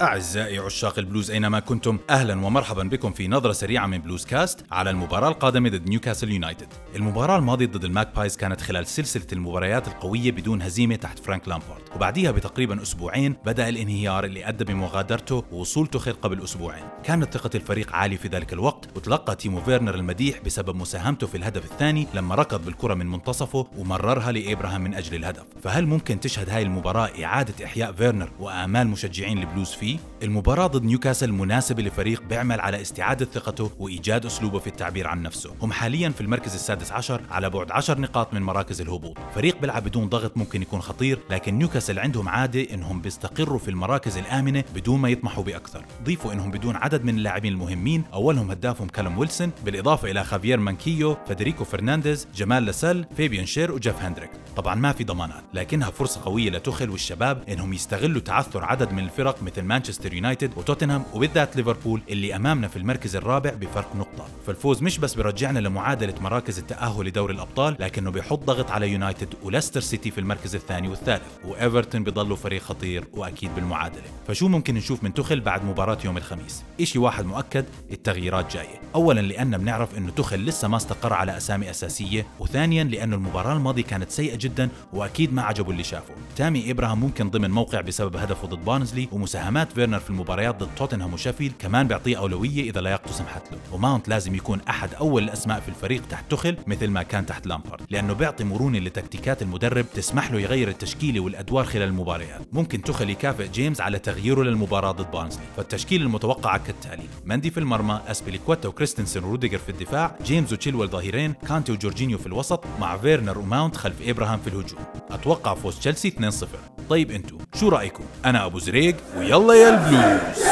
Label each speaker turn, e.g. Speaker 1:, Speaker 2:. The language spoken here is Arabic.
Speaker 1: أعزائي عشاق البلوز أينما كنتم أهلا ومرحبا بكم في نظرة سريعة من بلوز كاست على المباراة القادمة ضد نيوكاسل يونايتد. المباراة الماضية ضد الماجبايز كانت خلال سلسلة المباريات القوية بدون هزيمة تحت فرانك لامبارد. وبعديها بتقريبا أسبوعين بدأ الانهيار اللي أدى بمغادرته ووصول توخل قبل أسبوعين. كانت ثقة الفريق عالية في ذلك الوقت وتلقى تيمو فيرنر المديح بسبب مساهمته في الهدف الثاني لما ركض بالكرة من منتصفه ومررها لإبراهام من أجل الهدف. فهل ممكن تشهد هاي المباراة إعادة إحياء فيرنر وآمال مشجعين البلوز فيه؟ المباراة ضد نيوكاسل مناسبة لفريق بيعمل على استعادة ثقته وإيجاد أسلوبه في التعبير عن نفسه. هم حاليا في المركز السادس عشر على بعد عشر نقاط من مراكز الهبوط. فريق بيلعب بدون ضغط ممكن يكون خطير لكن نيوكاسل عندهم عادة إنهم بيستقروا في المراكز الآمنة بدون ما يطمحوا بأكثر. ضيفوا إنهم بدون عدد من اللاعبين المهمين أولهم هدافهم كالم ويلسون بالإضافة إلى خافير مانكيو فederico فرنانديز جمال لاسل فيبيان شير وجيف هندريك. طبعا ما في ضمانات لكنها فرصة قوية لتوخل والشباب إنهم يستغلوا تعثر عدد من الفرق مثل مانشستر يونايتد وتوتنهام وبالذات ليفربول اللي أمامنا في المركز الرابع بفرق نقطة. فالفوز مش بس بيرجعنا لمعادلة مراكز التأهل لدوري الأبطال لكنه بيحط ضغط على يونايتد وليستر سيتي في المركز الثاني والثالث وإيفرتون بيضلوا فريق خطير وأكيد بالمعادلة. فشو ممكن نشوف من توخل بعد مباراة يوم الخميس؟ إشي واحد مؤكد التغييرات جاية. اولا لأن بنعرف إنه توخل لسه ما استقر على أسامي أساسية وثانيا لأنه المباراة الماضية كانت سيئة جدا وأكيد ما عجبه اللي شافه تامي إبراهام ممكن ضمن موقع بسبب هدفه ضد بارنزلي ومساهمات فيرنر في المباريات ضد توتنهام وشيفيلد كمان بيعطيه أولوية إذا لياقته سمحت له. وماونت لازم يكون أحد أول الأسماء في الفريق تحت توخل مثل ما كان تحت لامبارد لأنه بيعطي مرونة لتكتيكات المدرب تسمح له يغير التشكيلة والأدوار خلال المباريات. ممكن توخل يكافئ جيمس على تغييره للمباراة ضد بارنزلي فالتشكيلة المتوقعة كالتالي مندي في المرمى أسبيليكويتا وكريستنسن وروديجر في الدفاع جيمس وتشيلويل ظهيرين كانتي وجورجينيو في الوسط مع فيرنر وماونت خلف إبراهام في الهجوم. أتوقع فوز تشيلسي 2-0 طيب انتو شو رأيكم؟ أنا أبو زريق ويلا يا البلوز.